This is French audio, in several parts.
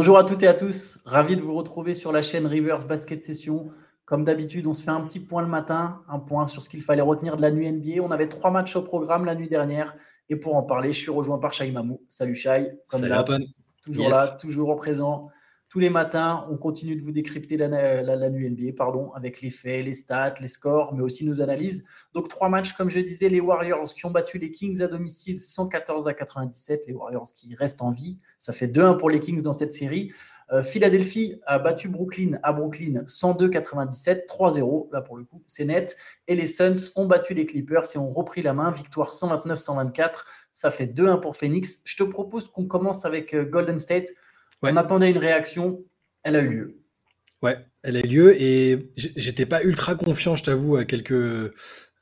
Bonjour à toutes et à tous, ravi de vous retrouver sur la chaîne Rivers Basket Session. Comme d'habitude, on se fait un petit point le matin, un point sur ce qu'il fallait retenir de la nuit NBA. On avait trois matchs au programme la nuit dernière. Et pour en parler, je suis rejoint par Shai Mamou. Salut Shai. Comme Salut Antoine. Toujours là, toujours au présent. Tous les matins, on continue de vous décrypter la, la, nuit NBA pardon, avec les faits, les stats, les scores, mais aussi nos analyses. Donc, trois matchs, comme je disais, les Warriors qui ont battu les Kings à domicile 114 à 97. Les Warriors qui restent en vie. Ça fait 2-1 pour les Kings dans cette série. Euh, Philadelphie a battu Brooklyn à Brooklyn 102-97, 3-0, là pour le coup, c'est net. Et les Suns ont battu les Clippers et ont repris la main, victoire 129-124. Ça fait 2-1 pour Phoenix. Je te propose qu'on commence avec euh, Golden State. On attendait une réaction, elle a eu lieu. Ouais, elle a eu lieu et j'étais pas ultra confiant, je t'avoue, à quelques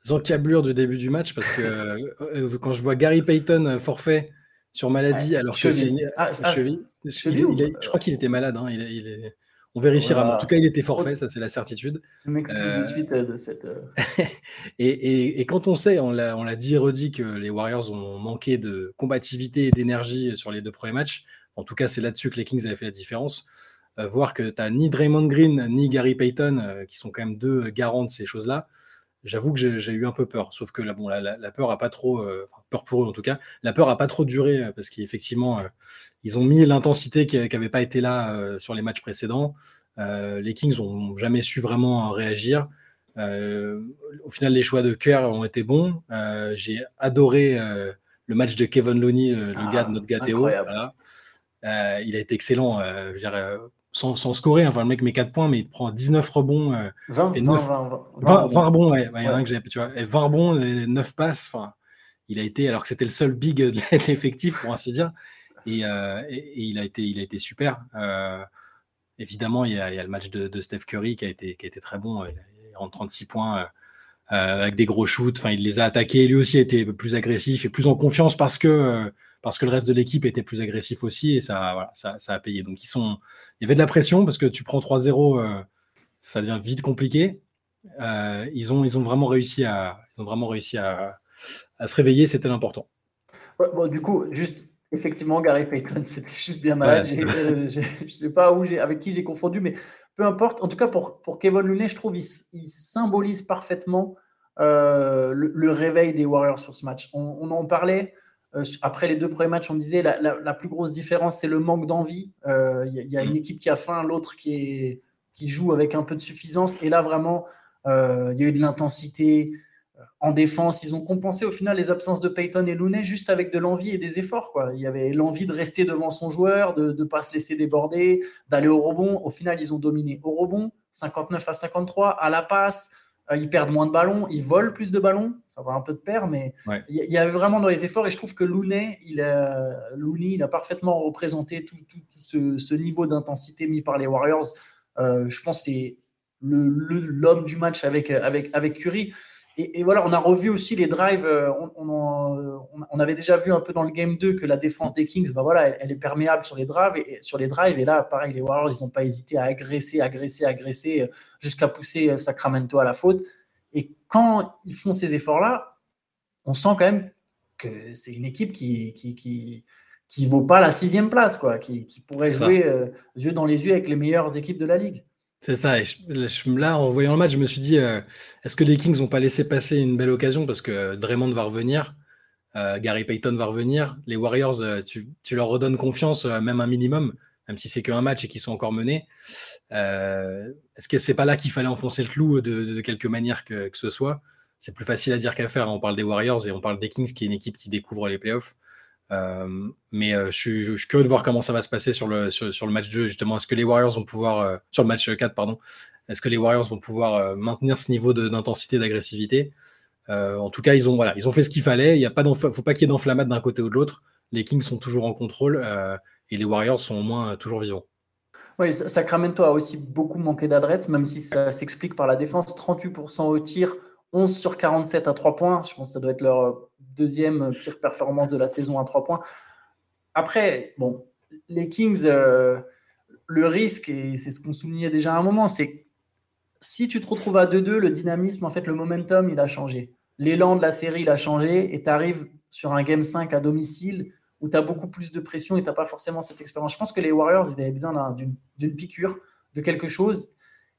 encablures du début du match parce que euh, quand je vois Gary Payton forfait sur maladie, alors que c'est ah, ah, cheville. je crois qu'il était malade. Hein, il, est... On vérifiera. En tout cas, il était forfait, ça c'est la certitude. Euh... suite de cette. Euh, et, et, quand on sait, on l'a dit et redit que les Warriors ont manqué de combativité et d'énergie sur les deux premiers matchs. En tout cas, c'est là-dessus que les Kings avaient fait la différence. Euh, voir que tu n'as ni Draymond Green ni Gary Payton, euh, qui sont quand même deux garants de ces choses-là, j'avoue que j'ai eu un peu peur. Sauf que la, bon, la, peur a pas trop, euh, peur pour eux en tout cas, la peur a pas trop duré parce qu'effectivement, ils ont mis l'intensité qui n'avait pas été là sur les matchs précédents. les Kings ont jamais su vraiment réagir. au final, les choix de cœur ont été bons. j'ai adoré le match de Kevin Looney, le, gars de notre gâteau. il a été excellent. Je dirais, sans, scorer. Enfin, le mec met 4 points, mais il prend 19 rebonds. 20, 20, 20, rebonds, ouais. Il y en a un que j'ai, tu vois. Et 20 rebonds, 9 passes. Enfin, il a été, alors que c'était le seul big de l'effectif, pour ainsi dire. Euh, et, et, il, a été, il a été super. Euh, évidemment, il y, a, il y, a, le match de, de, Steph Curry qui a été, qui a été très bon. Il rentre 36 points. Euh, avec des gros shoots, enfin il les a attaqués, lui aussi a été plus agressif et plus en confiance parce que parce que le reste de l'équipe était plus agressif aussi et ça, voilà, ça, ça, a payé. Donc ils sont, il y avait de la pression parce que tu prends 3-0, euh, ça devient vite compliqué. Euh, ils, ont, ils ont vraiment réussi à, ils ont vraiment réussi à, à se réveiller, c'était l'important. bon, du coup, juste effectivement, Gary Payton, c'était juste bien malade. Euh, je ne sais pas où avec qui j'ai confondu, mais peu importe. En tout cas, pour, pour Kevin Looney, je trouve il, symbolise parfaitement le, réveil des Warriors sur ce match. On, on en parlait. Euh, après les deux premiers matchs, on disait la, la, plus grosse différence, c'est le manque d'envie. Il euh, y, a une mm. équipe qui a faim, l'autre qui, qui joue avec un peu de suffisance. Et là, vraiment, il euh, y a eu de l'intensité en défense. Ils ont compensé au final les absences de Peyton et Looney juste avec de l'envie et des efforts. Quoi. Il y avait l'envie de rester devant son joueur, de ne pas se laisser déborder, d'aller au rebond. Au final, ils ont dominé au rebond, 59 à 53, à la passe. Euh, ils perdent moins de ballons, ils volent plus de ballons, ça va un peu de pair, mais il y, avait vraiment dans les efforts et je trouve que Looney, il a, Looney, il a parfaitement représenté tout, ce, niveau d'intensité mis par les Warriors. Euh, je pense que c'est l'homme du match avec, avec, avec Curry. Et, voilà, on a revu aussi les drives. Euh, on, avait déjà vu un peu dans le game 2 que la défense des Kings, bah voilà, elle, est perméable sur les drives. Et, sur les drives. Et là, pareil, les Warriors, ils n'ont pas hésité à agresser, agresser, agresser, euh, jusqu'à pousser euh, Sacramento à la faute. Et quand ils font ces efforts-là, on sent quand même que c'est une équipe qui, qui, qui qui vaut pas la sixième place, quoi, qui, qui pourrait jouer yeux dans les yeux avec les meilleures équipes de la ligue. C'est ça. Et là, en voyant le match, je me suis dit, euh, est-ce que les Kings n'ont pas laissé passer une belle occasion? Parce que Draymond va revenir, euh, Gary Payton va revenir, les Warriors, euh, tu, leur redonnes confiance, même un minimum, même si c'est qu'un match et qu'ils sont encore menés. est-ce que c'est pas là qu'il fallait enfoncer le clou de, quelque manière que, que ce soit? C'est plus facile à dire qu'à faire. On parle des Warriors et on parle des Kings, qui est une équipe qui découvre les playoffs. Euh, mais euh, je suis, curieux de voir comment ça va se passer sur le, sur, le match 2, justement. Est-ce que les Warriors vont pouvoir, euh, sur le match 4, pardon, est-ce que les Warriors vont pouvoir maintenir ce niveau d'intensité, d'agressivité? En tout cas, ils ont, voilà, ils ont fait ce qu'il fallait. Il ne faut pas qu'il y ait d'enflammade d'un côté ou de l'autre. Les Kings sont toujours en contrôle et les Warriors sont au moins toujours vivants. Oui, Sacramento a aussi beaucoup manqué d'adresse, même si ça s'explique par la défense. 38% au tir, 11 sur 47 à 3 points. Je pense que ça doit être leur deuxième pire performance de la saison à 3 points. Après, bon, les Kings, euh, le risque, et c'est ce qu'on soulignait déjà à un moment, c'est si tu te retrouves à 2-2, le dynamisme, en fait, le momentum, il a changé. L'élan de la série, il a changé et tu arrives sur un Game 5 à domicile où tu as beaucoup plus de pression et tu n'as pas forcément cette expérience. Je pense que les Warriors, ils avaient besoin d'une piqûre, de quelque chose.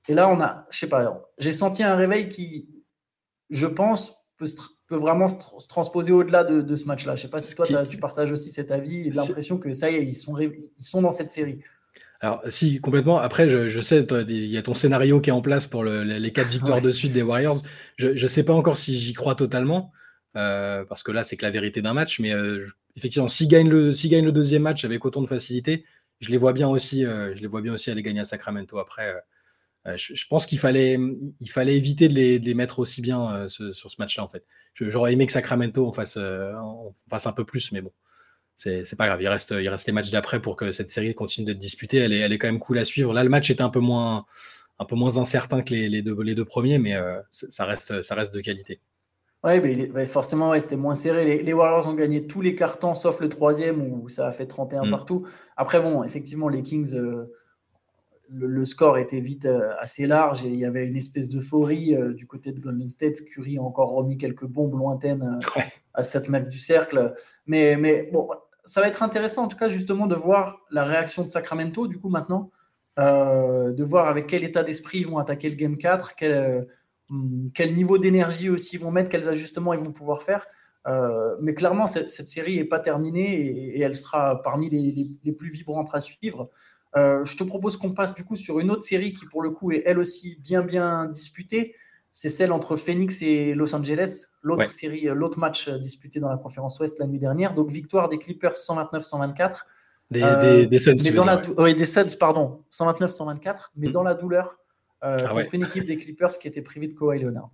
Et là, on a, je sais pas, j'ai senti un réveil qui, je pense, peut, peut vraiment se, transposer au-delà de, ce match-là. Je sais pas si toi, tu partages aussi cet avis et l'impression que ça y est, ils sont, ils sont dans cette série. Alors, si, complètement. Après, je, sais, il y a ton scénario qui est en place pour les quatre victoires de suite des Warriors. Je ne sais pas encore si j'y crois totalement, euh, parce que là, c'est que la vérité d'un match. Mais euh, effectivement, s'ils gagnent, le, gagnent le deuxième match avec autant de facilité, je les vois bien aussi, euh, je les vois bien aussi aller gagner à Sacramento. Après, je, pense qu'il fallait, il fallait éviter de les, mettre aussi bien sur ce match-là, en fait. J'aurais aimé que Sacramento en fasse, en fasse un peu plus, mais bon c'est pas grave. Il reste, il reste les matchs d'après pour que cette série continue d'être disputée. Elle est, elle est quand même cool à suivre. Là, le match était un peu moins, un peu moins incertain que les, les, deux, les deux, premiers, mais euh, ça, reste, ça reste de qualité. Oui, forcément, ouais, c'était moins serré. Les, Warriors ont gagné tous les cartons sauf le troisième où ça a fait 31 mm. partout. Après, bon, effectivement, les Kings, euh, le, score était vite euh, assez large et il y avait une espèce d'euphorie du côté de Golden State. Curry a encore remis quelques bombes lointaines à 7 mètres du cercle. Mais, mais bon, ça va être intéressant en tout cas justement de voir la réaction de Sacramento du coup maintenant, euh, de voir avec quel état d'esprit ils vont attaquer le Game 4, quel, euh, quel niveau d'énergie aussi ils vont mettre, quels ajustements ils vont pouvoir faire. Euh, mais clairement, cette, série n'est pas terminée et, elle sera parmi les, les, plus vibrantes à suivre. Je te propose qu'on passe du coup sur une autre série qui pour le coup est elle aussi bien bien disputée c'est celle entre Phoenix et Los Angeles, l'autre série, euh, l'autre match euh, disputé dans la conférence Ouest la nuit dernière. Donc victoire des Clippers 129-124. Des, euh, des, Suns, mais dans la des Suns, pardon, 129-124, mais mm. dans la douleur euh, ah contre une équipe des Clippers qui était privée de Kawhi Leonard.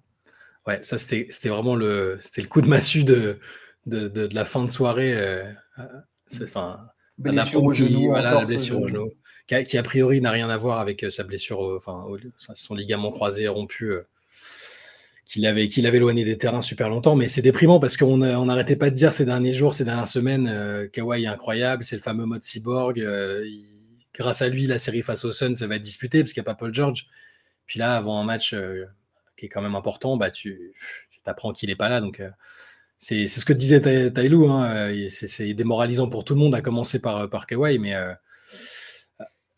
Ouais, ça c'était, c'était vraiment le, c'était le coup de massue de, de, de, la fin de soirée. Euh, enfin, blessure au genou, voilà, la blessure au genou, qui, a priori n'a rien à voir avec sa blessure, enfin son ligament croisé rompu qu'il avait, qu'il avait éloigné des terrains super longtemps. Mais c'est déprimant parce qu'on n'arrêtait pas de dire ces derniers jours, ces dernières semaines, euh, Kawhi est incroyable, c'est le fameux mode cyborg. Euh, grâce à lui, la série face aux Suns, ça va être disputée parce qu'il n'y a pas Paul George. Puis là, avant un match euh, qui est quand même important, bah, tu, tu t'apprends qu'il n'est pas là. Donc, c'est, ce que disait Tailou. Hein, c'est, démoralisant pour tout le monde, à commencer par, par Kawhi. Mais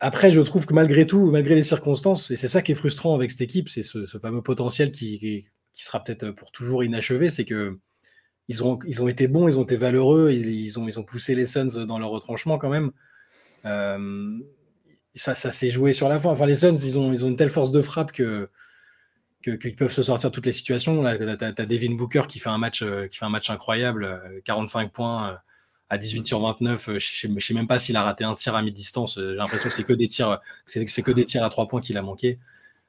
après, je trouve que malgré tout, malgré les circonstances, et c'est ça qui est frustrant avec cette équipe, c'est ce, fameux potentiel qui, qui sera peut-être euh, pour toujours inachevé, c'est que ils ont, ils ont été bons, ils ont été valeureux, ils, ont, ils ont poussé les Suns dans leur retranchement quand même. Euh, ça, ça s'est joué sur la fin. Enfin, les Suns, ils ont, ils ont une telle force de frappe que qu'ils peuvent se sortir toutes les situations. Là, tu as, Devin Booker qui fait un match, euh, qui fait un match incroyable, 45 points à 18 sur 29. Je ne sais, même pas s'il a raté un tir à mi-distance. J'ai l'impression que c'est que des tirs, c'est que des tirs à trois points qu'il a manqué.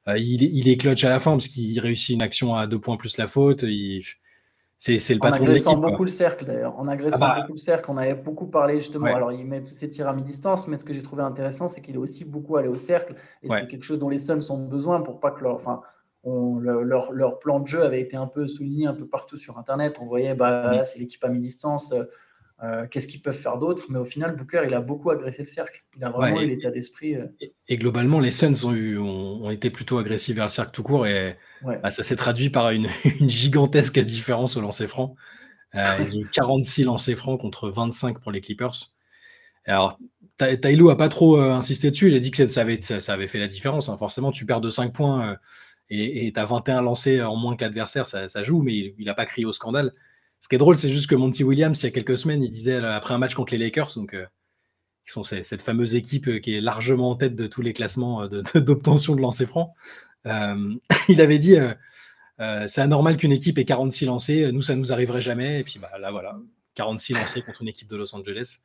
Euh, il, est clutch à la fin parce qu'il réussit une action à deux points plus la faute. C'est le patron de l'équipe. En agressant beaucoup le cercle d'ailleurs. En agressant ah bah. beaucoup le cercle, on avait beaucoup parlé justement. Alors il met tous ses tirs à mi-distance, mais ce que j'ai trouvé intéressant, c'est qu'il est aussi beaucoup allé au cercle. Et c'est quelque chose dont les Suns ont besoin pour pas que leur, enfin, leur, leur, plan de jeu avait été un peu souligné un peu partout sur Internet. On voyait, bah, c'est l'équipe à mi-distance. Euh, qu'est-ce qu'ils peuvent faire d'autre? Mais au final, Booker, il a beaucoup agressé le cercle. Il a vraiment eu l'état d'esprit. Euh. Et, globalement, les Suns ont, eu, ont, été plutôt agressifs vers le cercle tout court et bah, ça s'est traduit par une, gigantesque différence au lancer franc. Euh, ils ont eu 46 lancers francs contre 25 pour les Clippers. Alors, Taylou a pas trop insisté dessus. Il a dit que ça avait, ça avait fait la différence. Hein. Forcément, tu perds de 5 points et tu as 21 lancés en moins que l'adversaire, ça, ça, joue, mais il n'a pas crié au scandale. Ce qui est drôle, c'est juste que Monty Williams, il y a quelques semaines, il disait euh, après un match contre les Lakers, donc euh, qui sont cette fameuse équipe euh, qui est largement en tête de tous les classements d'obtention de, de lancers francs. il avait dit c'est anormal qu'une équipe ait 46 lancés, nous ça nous arriverait jamais. Et puis bah, là voilà, 46 lancés contre une équipe de Los Angeles.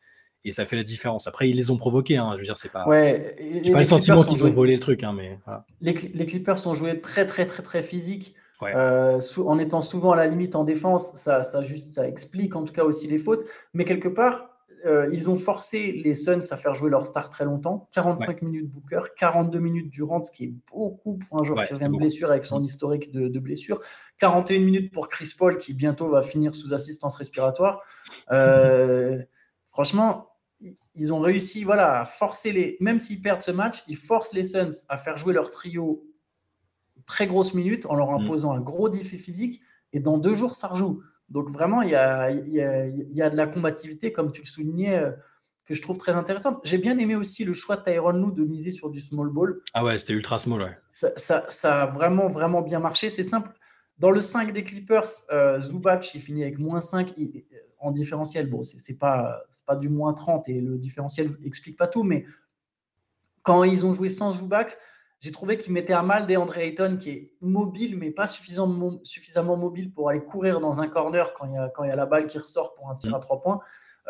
Et ça fait la différence. Après, ils les ont provoqués. Hein. Je veux dire, c'est pas. Ouais, pas le sentiment qu'ils ont volé le truc. Hein, mais les, les, Clippers ont joué très, très, très, très physique. Euh, en étant souvent à la limite en défense, ça, ça, juste, ça explique en tout cas aussi les fautes. Mais quelque part, euh, ils ont forcé les Suns à faire jouer leur star très longtemps. 45 minutes Booker, 42 minutes Durant, ce qui est beaucoup pour un joueur qui revient de blessure avec son historique de, de, blessure. 41 minutes pour Chris Paul qui bientôt va finir sous assistance respiratoire. Euh, franchement, ils ont réussi voilà, à forcer les. Même s'ils perdent ce match, ils forcent les Suns à faire jouer leur trio très grosses minutes en leur mm. imposant un gros défi physique. Et dans deux jours, ça rejoue. Donc vraiment, il y a, il y, a, il y a de la combativité, comme tu le soulignais, que je trouve très intéressante. J'ai bien aimé aussi le choix de Tyron Lou de miser sur du small ball. Ah ouais, c'était ultra small, ouais. Ça, ça, ça, a vraiment, vraiment bien marché. C'est simple. Dans le 5 des Clippers, euh, Zubac, il finit avec moins 5 en différentiel. Bon, c'est n'est pas, pas du moins 30 et le différentiel n'explique pas tout, mais quand ils ont joué sans Zubac, j'ai trouvé qu'ils mettaient à mal DeAndre Ayton qui est mobile, mais pas suffisamment, suffisamment mobile pour aller courir dans un corner quand il y a, quand il y a la balle qui ressort pour un tir à 3 points.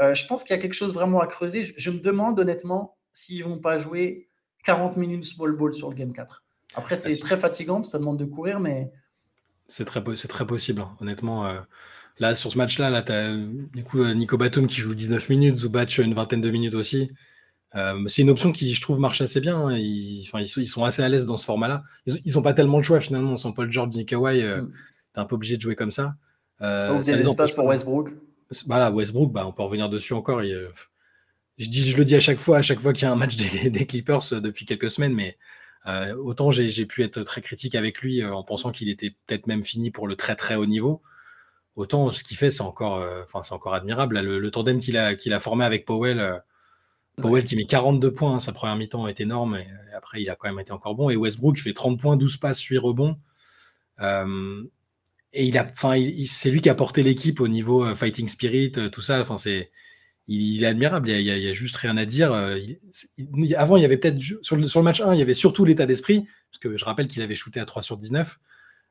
Euh, je pense qu'il y a quelque chose vraiment à creuser. Je, me demande honnêtement s'ils ne vont pas jouer 40 minutes small ball sur le game 4. Après, c'est très fatigant, ça demande de courir, mais. C'est très, très possible, hein. honnêtement. Euh, là, sur ce match-là, là, tu as du coup euh, Nico Batum qui joue 19 minutes, Zubac une vingtaine de minutes aussi. C'est une option qui, je trouve, marche assez bien. Hein. Ils, ils, sont, assez à l'aise dans ce format-là. Ils n'ont pas tellement le choix finalement. Sans Paul George, Nick Kawhi, mm. tu es un peu obligé de jouer comme ça. ça ouvre des espaces pour Westbrook. Voilà, Westbrook, bah, on peut revenir dessus encore. je, dis, je le dis à chaque fois, à chaque fois qu'il y a un match des, Clippers euh, depuis quelques semaines, mais euh, autant j'ai pu être très critique avec lui euh, en pensant qu'il était peut-être même fini pour le très très haut niveau. Autant ce qu'il fait, c'est encore, c'est encore admirable. le, tandem qu'il a, qu'il a formé avec Powell, Powell qui met 42 points, hein, sa première mi-temps est énorme, et, après il a quand même été encore bon. Et Westbrook fait 30 points, 12 passes, 8 rebonds et il a, enfin, c'est lui qui a porté l'équipe au niveau euh, fighting spirit, euh, tout ça. Enfin, c'est, il, est admirable. Il y, a, juste rien à dire. Euh, avant, il y avait peut-être sur le, sur le match 1, il y avait surtout l'état d'esprit, parce que je rappelle qu'il avait shooté à 3 sur 19.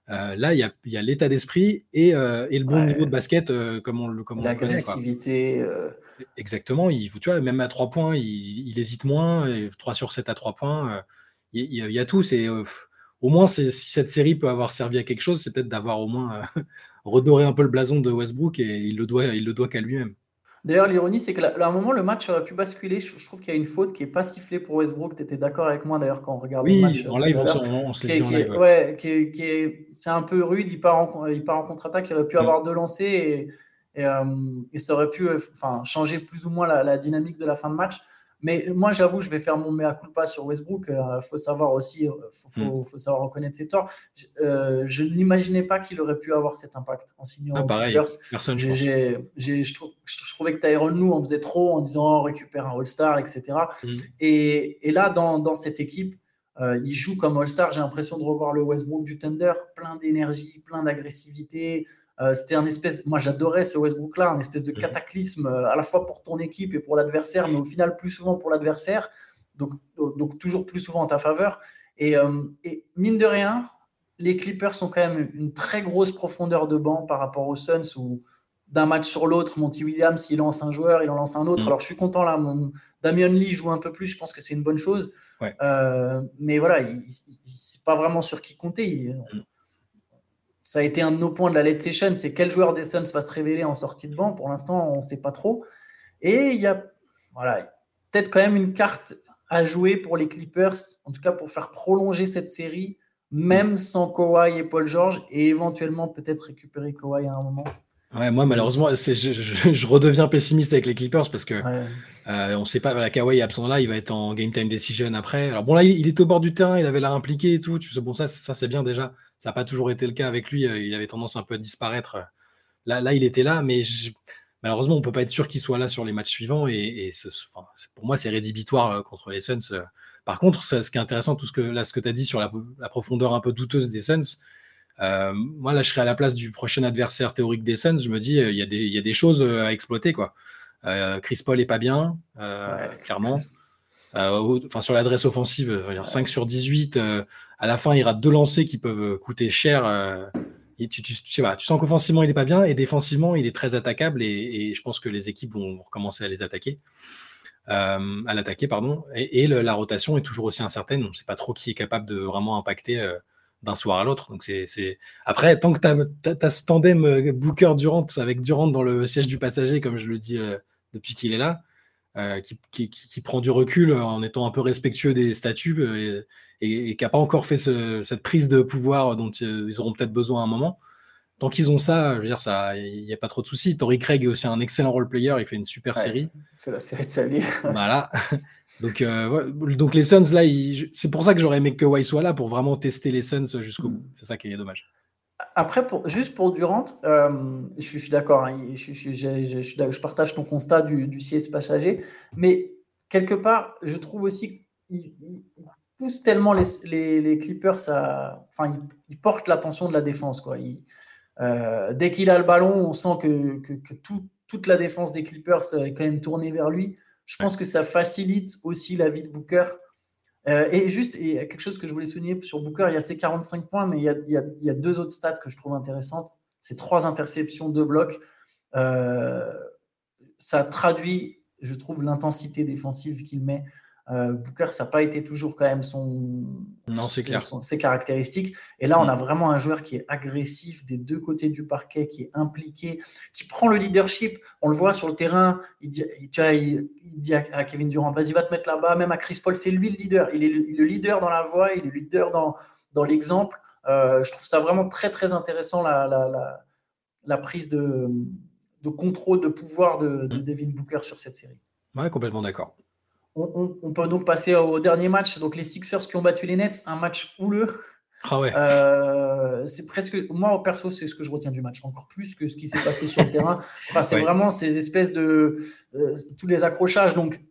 Là, il y a, il y a l'état d'esprit et, et, le bon niveau de basket, comme on le comme L'agressivité. Exactement. Il, tu vois, même à 3 points, il, il hésite moins. 3 sur 7 à 3 points. Il, y a tout. C'est au moins, si cette série peut avoir servi à quelque chose, c'est peut-être d'avoir au moins euh, redoré un peu le blason de Westbrook et il le doit, il le doit qu'à lui-même. D'ailleurs, l'ironie, c'est qu'à un moment, le match aurait pu basculer. Je, trouve qu'il y a une faute qui n'est pas sifflée pour Westbrook. Tu étais d'accord avec moi d'ailleurs quand on regarde le match. en live, on, on, se dit en live. Ouais, c'est un peu rude. Il part en, il part en contre-attaque. Il aurait pu mm. avoir deux lancers et, et, euh, ça aurait pu enfin, changer plus ou moins la, la, dynamique de la fin de match. Mais moi, j'avoue, je vais faire mon mea culpa sur Westbrook. Il euh, faut savoir aussi, euh, faut, faut, savoir reconnaître ses torts. Euh, je n'imaginais pas qu'il aurait pu avoir cet impact en signant ah, pareil, personne, je, je, je, trouvais que Tyron nous en faisait trop en disant oh, on récupère un All-Star, etc. Mm. Et, et, là, dans, dans cette équipe, il joue comme All-Star. J'ai l'impression de revoir le Westbrook du Thunder, plein d'énergie, plein d'agressivité. Euh, c'était un espèce, moi j'adorais ce Westbrook-là, un espèce de mhm. cataclysme euh, à la fois pour ton équipe et pour l'adversaire, mais au final plus souvent pour l'adversaire, donc, donc toujours plus souvent en ta faveur. Et, euh, et, mine de rien, les Clippers sont quand même une très grosse profondeur de banc par rapport aux Suns où d'un match sur l'autre, Monty Williams, il lance un joueur, il en lance un autre. Mhm. Alors je suis content là, mon, Damian Lee joue un peu plus, je pense que c'est une bonne chose. mais voilà, il, c'est pas vraiment sur qui compter. Mhm ça a été un de nos points de la late session, c'est quel joueur des Suns va se révéler en sortie de banc. Pour l'instant, on ne sait pas trop. Et il y a voilà, peut-être quand même une carte à jouer pour les Clippers, en tout cas pour faire prolonger cette série, même sans Kawhi et Paul George, et éventuellement peut-être récupérer Kawhi à un moment. Ouais, moi malheureusement, je, je, redeviens pessimiste avec les Clippers parce que euh, on sait pas, la Kawhi est absent là, il va être en game time decision après. Alors bon là, il, est au bord du terrain, il avait l'air impliqué et tout. Tu sais, bon ça, ça c'est bien déjà. Ça n'a pas toujours été le cas avec lui. Euh, il avait tendance un peu à disparaître. Là, là il était là, mais malheureusement, on peut pas être sûr qu'il soit là sur les matchs suivants. Et, pour moi, c'est rédhibitoire euh, contre les Suns. Par contre, ce qui est intéressant, tout ce que là, ce que tu as dit sur la, la, profondeur un peu douteuse des Suns. Euh, moi, là, je serais à la place du prochain adversaire théorique des Suns. Je me dis, il y, a des, y a des choses à exploiter. Quoi. Euh, Chris Paul est pas bien, euh, clairement. Enfin, sur l'adresse offensive, 5 sur 18. à la fin, il rate deux lancers qui peuvent coûter cher. Et tu, tu, tu, tu sens qu'offensivement, il n'est pas bien et défensivement, il est très attaquable. Et, je pense que les équipes vont recommencer à les attaquer. à l'attaquer, pardon. Et, la rotation est toujours aussi incertaine. On ne sait pas trop qui est capable de vraiment impacter d'un soir à l'autre. Donc c'est après tant que tu as, ce tandem euh, Booker Durant avec Durant dans le siège du passager, comme je le dis euh, depuis qu'il est là, euh, qui, qui, prend du recul en étant un peu respectueux des statuts et, qui n'a pas encore fait cette prise de pouvoir dont ils auront peut-être besoin à un moment. Tant qu'ils ont ça, je veux dire, ça, il n'y a pas trop de soucis. Tori Craig est aussi un excellent role player, il fait une super série. C'est la série de sa vie. voilà. Donc, euh, donc les Suns, là, c'est pour ça que j'aurais aimé que Kawhi soit là, pour vraiment tester les Suns jusqu'au bout. C'est ça qui est dommage. Après, pour, juste pour Durant, euh, je, suis d'accord, hein, je, je, partage ton constat du, du CS passager, mais quelque part, je trouve aussi qu'il pousse tellement les, les, Clippers à. Enfin, il, porte l'attention de la défense. Quoi. Euh, dès qu'il a le ballon, on sent que, que, toute la défense des Clippers est quand même tournée vers lui. Je pense que ça facilite aussi la vie de Booker. Euh, et juste, et quelque chose que je voulais souligner sur Booker, il y a ses 45 points, mais il y a, deux autres stats que je trouve intéressantes. C'est trois interceptions, deux blocs. Euh, ça traduit, je trouve, l'intensité défensive qu'il met. Euh, Booker, ça n'a pas été toujours quand même son, non, c'est clair. ses caractéristiques. Et là, on a mm. vraiment un joueur qui est agressif des deux côtés du parquet, qui est impliqué, qui prend le leadership. On le voit sur le terrain. Il dit, tu vois, il, dit à, Kevin Durant, vas-y, va te mettre là-bas. Même à Chris Paul, c'est lui le leader. Il est le, leader dans la voix, il est le leader dans, dans l'exemple. Euh, je trouve ça vraiment très, très intéressant, la, la, la, prise de, de, contrôle, de pouvoir de, de mm. Devin Booker sur cette série. Ouais, complètement d'accord. On, peut donc passer au dernier match. Donc les Sixers qui ont battu les Nets, un match houleux. Ah ouais. Euh, c'est presque moi perso, c'est ce que je retiens du match, encore plus que ce qui s'est passé sur le terrain. c'est vraiment ces espèces de euh, tous les accrochages. Donc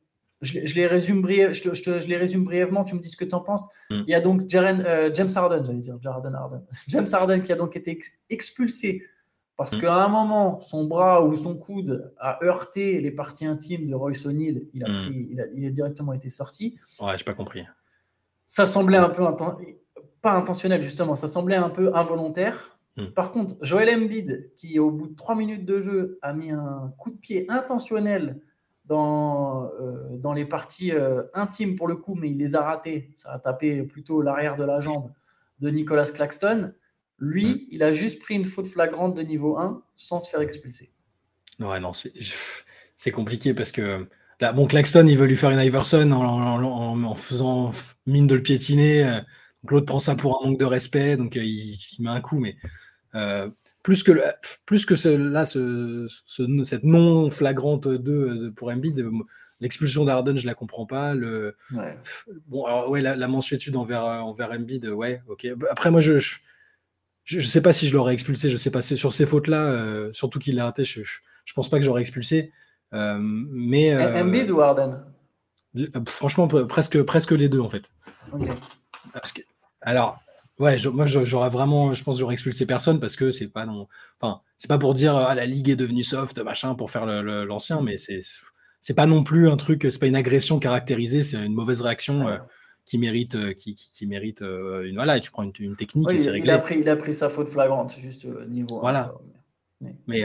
je, les résume je, les résume brièvement. Tu me dis ce que tu en penses. Hmm. Il y a donc euh, James Harden, j'allais dire Harden. James Harden qui a donc été expulsé parce mm. qu'à un moment, son bras ou son coude a heurté les parties intimes de Royce O'Neill. Il, a il, a, directement été sorti. Ouais, j'ai pas compris. Ça semblait un peu pas intentionnel justement, ça semblait un peu involontaire. Mm. Par contre, Joel Embiid, qui au bout de trois minutes de jeu a mis un coup de pied intentionnel dans, euh, dans les parties euh, intimes pour le coup, mais il les a ratés. Ça a tapé plutôt l'arrière de la jambe de Nicolas Claxton. Lui, il a juste pris une faute flagrante de niveau 1 sans se faire expulser. Ouais, non, c'est compliqué parce que là, bon, Claxton, il veut lui faire une Iverson en, faisant mine de le piétiner. Euh, donc l'autre prend ça pour un manque de respect, donc euh, il, met un coup. Mais euh, plus que, plus que ce, là, ce, cette non flagrante 2 pour Embiid, l'expulsion d'Arden, je la comprends pas. Le, Bon, alors, ouais, la, mensuétude envers, envers Embiid, ouais, ok. Après, moi, je je ne sais pas si je l'aurais expulsé, je sais pas, sur ces fautes-là, euh, surtout qu'il l'a raté, je, ne pense pas que j'aurais expulsé. Euh, mais, euh, Embiid ou Harden? Franchement, presque, presque les deux en fait. alors, ouais, moi j'aurais vraiment, je pense que j'aurais expulsé personne parce que c'est pas non, enfin, c'est pas pour dire ah, la ligue est devenue soft, machin, pour faire l'ancien, mais c'est c'est pas non plus un truc, c'est pas une agression caractérisée, c'est une mauvaise réaction qui mérite, euh, qui, qui, mérite euh, une voilà, et tu prends une, technique et c'est réglé. Il a, pris, il a pris sa faute flagrante, juste euh, niveau. Voilà. mais,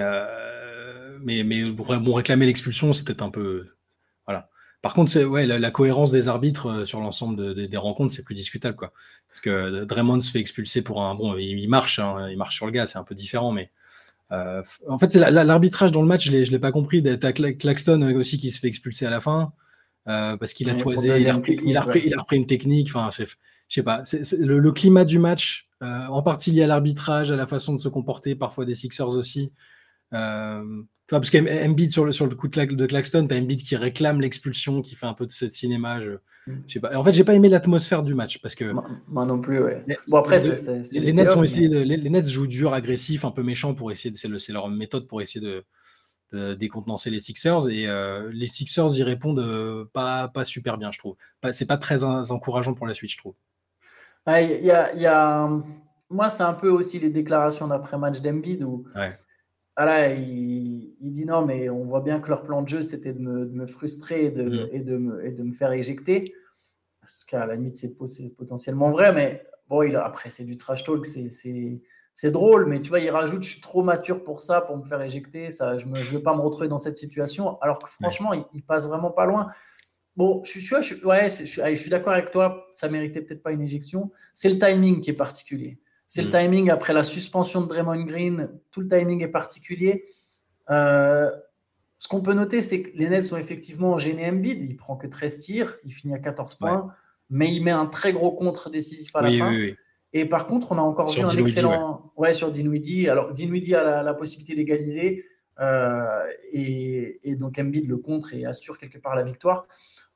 mais, mais, bon, réclamer l'expulsion, c'est peut-être un peu. Voilà. Par contre, c'est ouais, la, cohérence des arbitres sur l'ensemble des rencontres, c'est plus discutable. Quoi. Parce que Draymond se fait expulser pour un. Bon, il, marche, hein, il marche sur le gars, c'est un peu différent, mais. en fait, c'est l'arbitrage dans le match, je ne l'ai pas compris. T'as Claxton aussi qui se fait expulser à la fin. Euh, parce qu'il a toisé, il a, repris, il, a repris, une technique. Enfin, je sais pas. le, climat du match, euh, en partie lié à l'arbitrage, à la façon de se comporter, parfois des Sixers aussi. Euh, parce qu'Embiid sur le, sur le coup de, de Claxton, tu as Embiid qui réclame l'expulsion, qui fait un peu de cette cinéma. Je, mm. sais pas. En fait, j'ai pas aimé l'atmosphère du match parce que. Moi, non plus, ouais. Bon, après, les, Nets sont les, Nets jouent dur, agressif, un peu méchant pour essayer. C'est leur méthode pour essayer de décontenancer les Sixers. Et euh, les Sixers y répondent euh, pas, pas super bien, je trouve. C'est pas très encourageant pour la suite, je trouve. Il y, a, y a, Moi, c'est un peu aussi les déclarations d'après-match d'Embiid où ah il, dit non, mais on voit bien que leur plan de jeu, c'était de me, frustrer et de, mm. et, de me, et de me faire éjecter. Ce qu'à la limite, c'est potentiellement vrai, mais bon, il, après, c'est du trash talk, c'est c'est drôle, mais tu vois, il rajoute, je suis trop mature pour ça, pour me faire éjecter, ça, je ne veux pas me retrouver dans cette situation, alors que franchement, il, passe vraiment pas loin. Bon, je, je, je, ouais, je, je suis d'accord avec toi, ça méritait peut-être pas une éjection. C'est le timing qui est particulier. C'est le mm. timing après la suspension de Draymond Green, tout le timing est particulier. Euh, ce qu'on peut noter, c'est que les Nets sont effectivement gênés Embiid, il prend que 13 tirs, il finit à 14 points, mais il met un très gros contre décisif à la fin. Oui, oui. Et par contre, on a encore vu un excellent. Ouais. sur Dinwiddie. Alors, Dinwiddie a la, possibilité d'égaliser. Euh, et, donc, Embiid le contre et assure quelque part la victoire.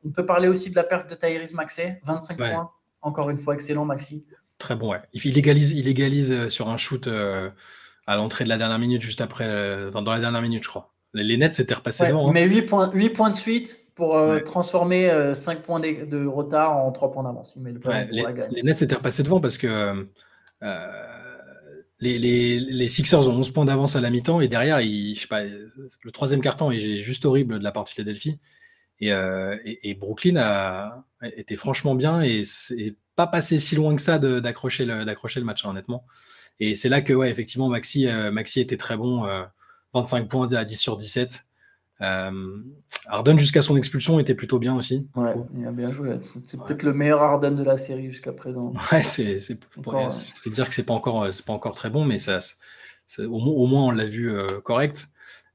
On peut parler aussi de la perte de Tyrese Maxey, 25 points. Encore une fois, excellent, Maxi. Très bon, ouais. Il égalise, il égalise sur un shoot à l'entrée de la dernière minute, juste après, dans la dernière minute, je crois. Les, Nets s'étaient repassés devant. Il met 8 points, 8 points de suite pour transformer 5 points de, retard en 3 points d'avance. les, les, Nets s'étaient repassés devant parce que les, Sixers ont 11 points d'avance à la mi-temps et derrière, je sais pas, le troisième carton est juste horrible de la part de Philadelphie. Et, euh, Brooklyn a été franchement bien et c'est pas passé si loin que ça d'accrocher le, le, match, hein, honnêtement. Et c'est là que, ouais, effectivement, Maxi, euh, Maxi était très bon. 25 euh, points à 10 sur 17. Euh, Arden jusqu'à son expulsion était plutôt bien aussi. Ouais, il a bien joué. C'est peut-être le meilleur Arden de la série jusqu'à présent. Ouais, c'est dire que c'est pas encore c'est pas encore très bon, mais ça, au, moins on l'a vu euh, correct.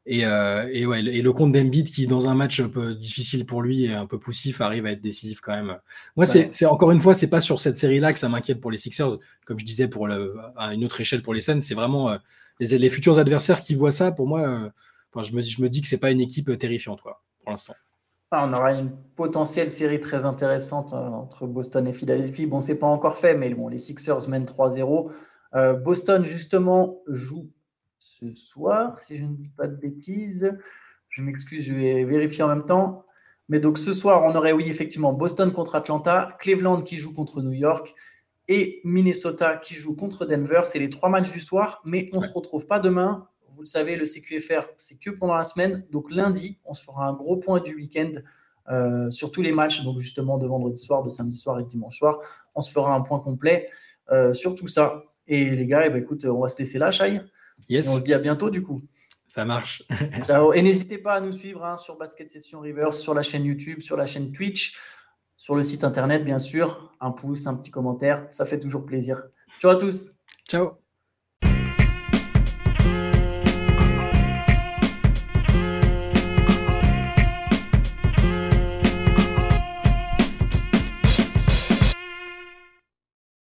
Et, euh, et, ouais, et le compte d'Embiid qui, dans un match un peu difficile pour lui et un peu poussif, arrive à être décisif quand même. Moi, c'est encore une fois, c'est pas sur cette série-là que ça m'inquiète pour les Sixers. Comme je disais, pour le, à une autre échelle pour les Suns, c'est vraiment les, les, futurs adversaires qui voient ça. Pour moi, je, me, je me dis que c'est pas une équipe euh, terrifiante quoi, pour l'instant. Ah, on aura une potentielle série très intéressante euh, entre Boston et Philadelphie. Bon, c'est pas encore fait, mais bon, les Sixers mènent 3-0. Euh, Boston, justement, joue ce soir, si je ne dis pas de bêtises. Je m'excuse, je vais vérifier en même temps. Mais donc ce soir, on aurait, oui, effectivement, Boston contre Atlanta, Cleveland qui joue contre New York et Minnesota qui joue contre Denver. C'est les trois matchs du soir, mais on ne se retrouve pas demain vous le savez, le CQFR, c'est que pendant la semaine. Donc lundi, on se fera un gros point du week-end euh, sur tous les matchs, donc justement de vendredi soir, de samedi soir et de dimanche soir. On se fera un point complet euh, sur tout ça. Et les gars, eh ben, écoute, on va se laisser là, Shai. Yes. on se dit à bientôt du coup. Ça marche. Ciao. Et n'hésitez pas à nous suivre hein, sur Basket Session Reverse, sur la chaîne YouTube, sur la chaîne Twitch, sur le site internet, bien sûr. Un pouce, un petit commentaire, ça fait toujours plaisir. Ciao à tous. Ciao.